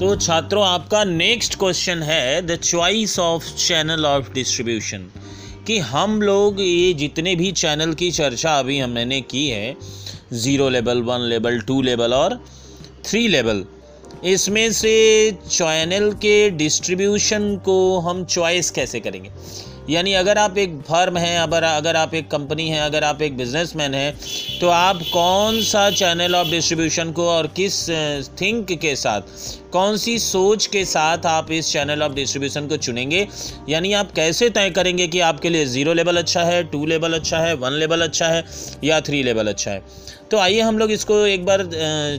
तो छात्रों, आपका नेक्स्ट क्वेश्चन है the choice of channel of distribution कि हम लोग ये जितने भी चैनल की चर्चा अभी हमने की है zero level one level two level और थ्री लेवल इसमें से चैनल के डिस्ट्रीब्यूशन को हम चॉइस कैसे करेंगे? यानी अगर आप एक फर्म हैं, अगर अगर आप एक कंपनी हैं, अगर आप एक बिजनेसमैन हैं तो आप कौन सा चैनल ऑफ़ डिस्ट्रीब्यूशन को और किस थिंक के साथ कौन सी सोच के साथ आप इस चैनल ऑफ़ डिस्ट्रीब्यूशन को चुनेंगे? यानी आप कैसे तय करेंगे कि आपके लिए ज़ीरो लेवल अच्छा है टू लेवल अच्छा है वन लेवल अच्छा है या थ्री लेवल अच्छा है? तो आइए हम लोग इसको एक बार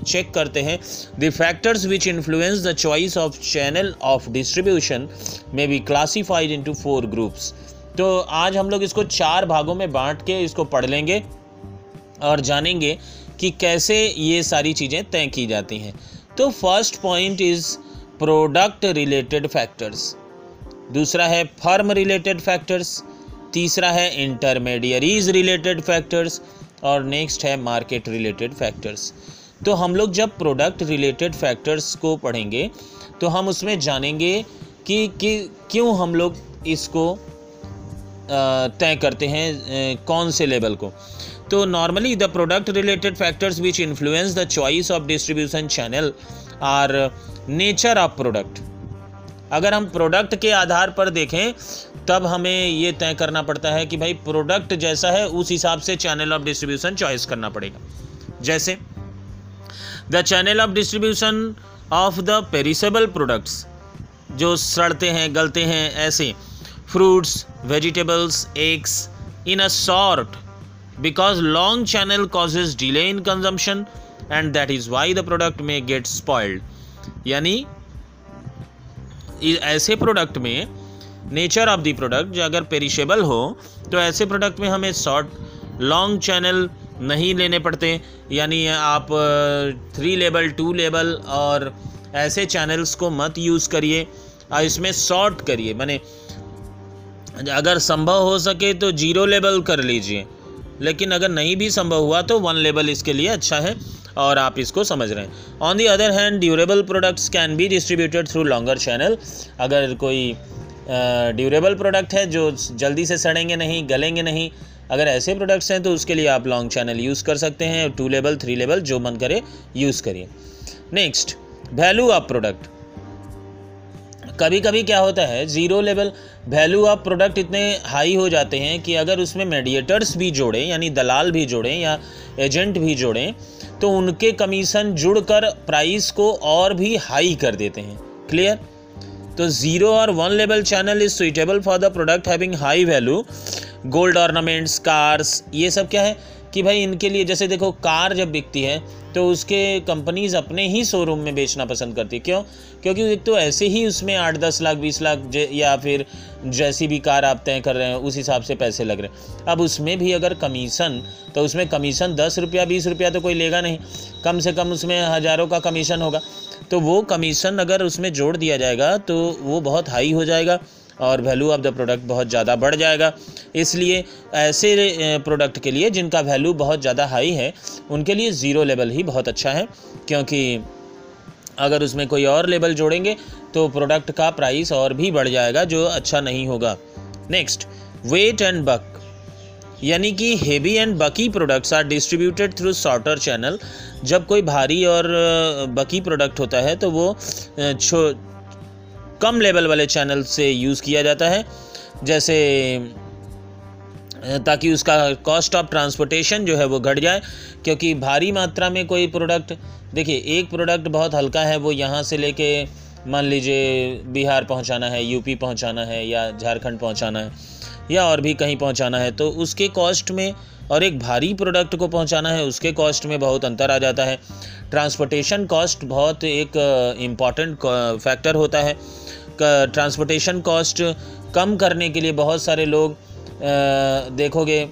चेक करते हैं। The factors which influence the choice of channel of distribution may be classified into four groups तो आज हम लोग इसको चार भागों में बांट के इसको पढ़ लेंगे और जानेंगे कि कैसे ये सारी चीज़ें तय की जाती हैं। तो first point is product related factors दूसरा है फर्म रिलेटेड फैक्टर्स तीसरा है इंटरमीडियरीज रिलेटेड फैक्टर्स और नेक्स्ट है मार्केट रिलेटेड फैक्टर्स तो हम लोग जब प्रोडक्ट रिलेटेड फैक्टर्स को पढ़ेंगे तो हम उसमें जानेंगे कि, कि क्यों हम लोग इसको तय करते हैं कौन से लेवल को। तो normally the product related factors which influence the choice of distribution channel are nature of product अगर हम प्रोडक्ट के आधार पर देखें, तब हमें ये तय करना पड़ता है कि भाई प्रोडक्ट जैसा है, उस हिसाब से चैनल ऑफ़ डिस्ट्रीब्यूशन चॉइस करना पड़ेगा। जैसे the channel of distribution of the perishable products जो सड़ते हैं, गलते हैं, ऐसे fruits vegetables eggs in a sort because long channel causes delay in consumption and that is why the product may get spoiled यानी ऐसे प्रोडक्ट में nature of the product जो अगर पेरिशेबल हो तो ऐसे प्रोडक्ट में हमें शॉर्ट लॉन्ग चैनल नहीं लेने पड़ते। यानी आप थ्री लेवल टू लेवल और ऐसे चैनल्स को मत यूज़ करिए। और इसमें शॉर्ट करिए। मैंने, अगर संभव हो सके तो ज़ीरो लेवल कर लीजिए। लेकिन अगर नहीं भी संभव हुआ तो वन लेवल इसके लिए अच्छा है और आप इसको समझ रहे हैं। On the other hand durable products can be distributed through longer channel अगर कोई ड्यूरेबल प्रोडक्ट है जो जल्दी से सड़ेंगे नहीं, गलेंगे नहीं, अगर ऐसे प्रोडक्ट्स हैं तो उसके लिए आप लॉन्ग चैनल यूज़ कर सकते हैं टू लेवल थ्री लेवल जो मन करे यूज़ करिए। नेक्स्ट वैल्यू ऑफ़ प्रोडक्ट कभी कभी क्या होता है zero level value of product इतने हाई हो जाते हैं कि अगर उसमें मेडिएटर्स भी जोड़ें, यानी दलाल भी जोड़ें या एजेंट भी जोड़ें तो उनके कमीशन जुड़कर प्राइस को और भी हाई कर देते हैं। क्लियर तो ज़ीरो और one level channel is suitable for the product having high value gold ornaments cars ये सब क्या है? कि भाई इनके लिए, जैसे देखो, कार जब बिकती है तो उसके कंपनीज़ अपने ही शोरूम में बेचना पसंद करती है। क्यों? क्योंकि एक तो ऐसे ही उसमें आठ दस लाख, बीस लाख या फिर जैसी भी कार आप तय कर रहे हैं, उस हिसाब से पैसे लग रहे हैं। अब उसमें भी अगर कमीशन तो उसमें कमीशन दस रुपया, बीस रुपया तो कोई लेगा नहीं। कम से कम उसमें हज़ारों का कमीशन होगा। तो वो कमीशन अगर उसमें जोड़ दिया जाएगा तो वो बहुत हाई हो जाएगा। और वैल्यू ऑफ़ द प्रोडक्ट बहुत ज़्यादा बढ़ जाएगा। इसलिए ऐसे प्रोडक्ट के लिए जिनका वैल्यू बहुत ज़्यादा हाई है, उनके लिए ज़ीरो लेवल ही बहुत अच्छा है, क्योंकि अगर उसमें कोई और लेवल जोड़ेंगे तो प्रोडक्ट का प्राइस और भी बढ़ जाएगा, जो अच्छा नहीं होगा। नेक्स्ट वेट एंड बक यानी कि heavy and bulky products are distributed through shorter channel जब कोई भारी और बकी प्रोडक्ट होता है तो वो कम लेवल वाले चैनल से यूज़ किया जाता है, जैसे ताकि उसका कॉस्ट ऑफ़ ट्रांसपोर्टेशन जो है वो घट जाए, क्योंकि भारी मात्रा में कोई प्रोडक्ट देखिए, एक प्रोडक्ट बहुत हल्का है, वो यहाँ से लेके, मान लीजिए, बिहार पहुँचाना है यूपी पहुँचाना है, या झारखंड पहुँचाना है, या और भी कहीं पहुँचाना है तो उसके कॉस्ट में और एक भारी प्रोडक्ट को पहुँचाना है, उसके कॉस्ट में बहुत अंतर आ जाता है। ट्रांसपोर्टेशन कॉस्ट बहुत एक इंपॉर्टेंट फैक्टर होता है। ट्रांसपोर्टेशन कॉस्ट कम करने के लिए बहुत सारे लोग देखोगे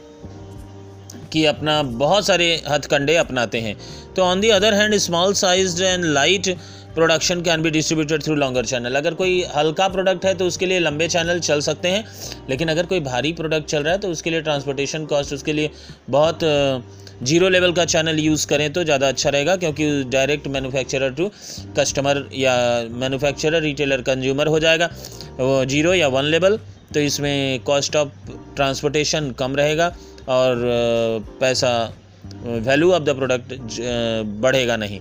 कि अपना बहुत सारे हथकंडे अपनाते हैं। तो on the other hand small size and light production can be distributed through longer channel अगर कोई हल्का प्रोडक्ट है तो उसके लिए लंबे चैनल चल सकते हैं, लेकिन अगर कोई भारी प्रोडक्ट चल रहा है तो उसके लिए ट्रांसपोर्टेशन कॉस्ट उसके लिए बहुत ज़ीरो लेवल का चैनल यूज़ करें तो ज़्यादा अच्छा रहेगा, क्योंकि डायरेक्ट मैन्युफैक्चरर टू कस्टमर या मैन्युफैक्चरर, रिटेलर, कंज्यूमर हो जाएगा। वो ज़ीरो या वन लेवल तो इसमें कॉस्ट ऑफ़ ट्रांसपोर्टेशन कम रहेगा और पैसा वैल्यू ऑफ़ द प्रोडक्ट बढ़ेगा नहीं।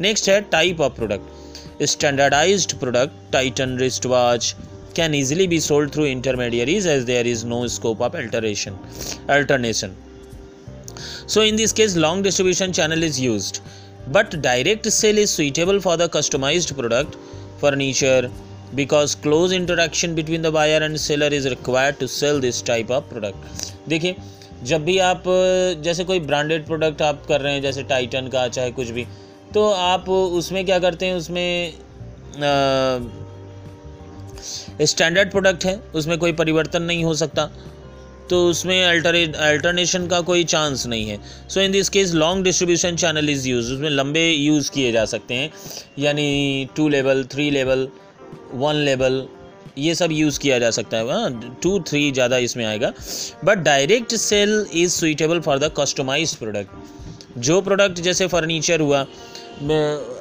नेक्स्ट है type of product. Standardised product, Titan wrist watch can easily be sold through intermediaries as there is no scope of alteration alternation so in this case long distribution channel is used but direct sale is suitable for the customized product furniture because close interaction between the buyer and seller is required to sell this type of product देखिए जब भी आप जैसे कोई branded product आप कर रहे हैं जैसे टाइटन का चाहे कुछ भी तो आप उसमें क्या करते हैं उसमें स्टैंडर्ड प्रोडक्ट है उसमें कोई परिवर्तन नहीं हो सकता तो उसमें अल्टरे अल्टरनेशन का कोई चांस नहीं है। So in this case long distribution channel is use उसमें लंबे यूज़ किए जा सकते हैं। यानी two level three level one level ये सब यूज़ किया जा सकता है। टू थ्री ज़्यादा इसमें आएगा। But direct sale is suitable for the customise product जो प्रोडक्ट जैसे फर्नीचर हुआ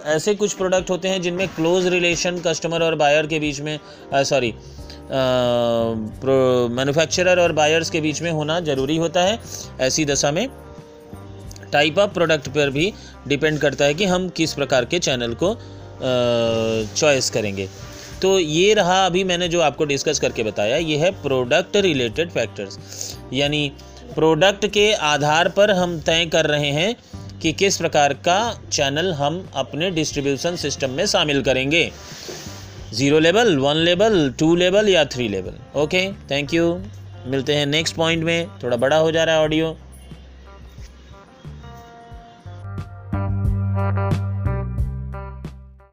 ऐसे कुछ प्रोडक्ट होते हैं जिनमें क्लोज रिलेशन कस्टमर और बायर के बीच में सॉरी मैन्युफैक्चरर और बायर्स के बीच में होना ज़रूरी होता है, ऐसी दशा में। टाइप ऑफ़ प्रोडक्ट पर भी डिपेंड करता है कि हम किस प्रकार के चैनल को चॉइस करेंगे। तो ये रहा अभी मैंने जो आपको डिस्कस करके बताया, ये है प्रोडक्ट रिलेटेड फैक्टर्स यानी प्रोडक्ट के आधार पर हम तय कर रहे हैं कि किस प्रकार का चैनल हम अपने डिस्ट्रीब्यूशन सिस्टम में शामिल करेंगे। Zero level one level two level या three level okay thank you मिलते हैं नेक्स्ट पॉइंट में. थोड़ा बड़ा हो जा रहा है ऑडियो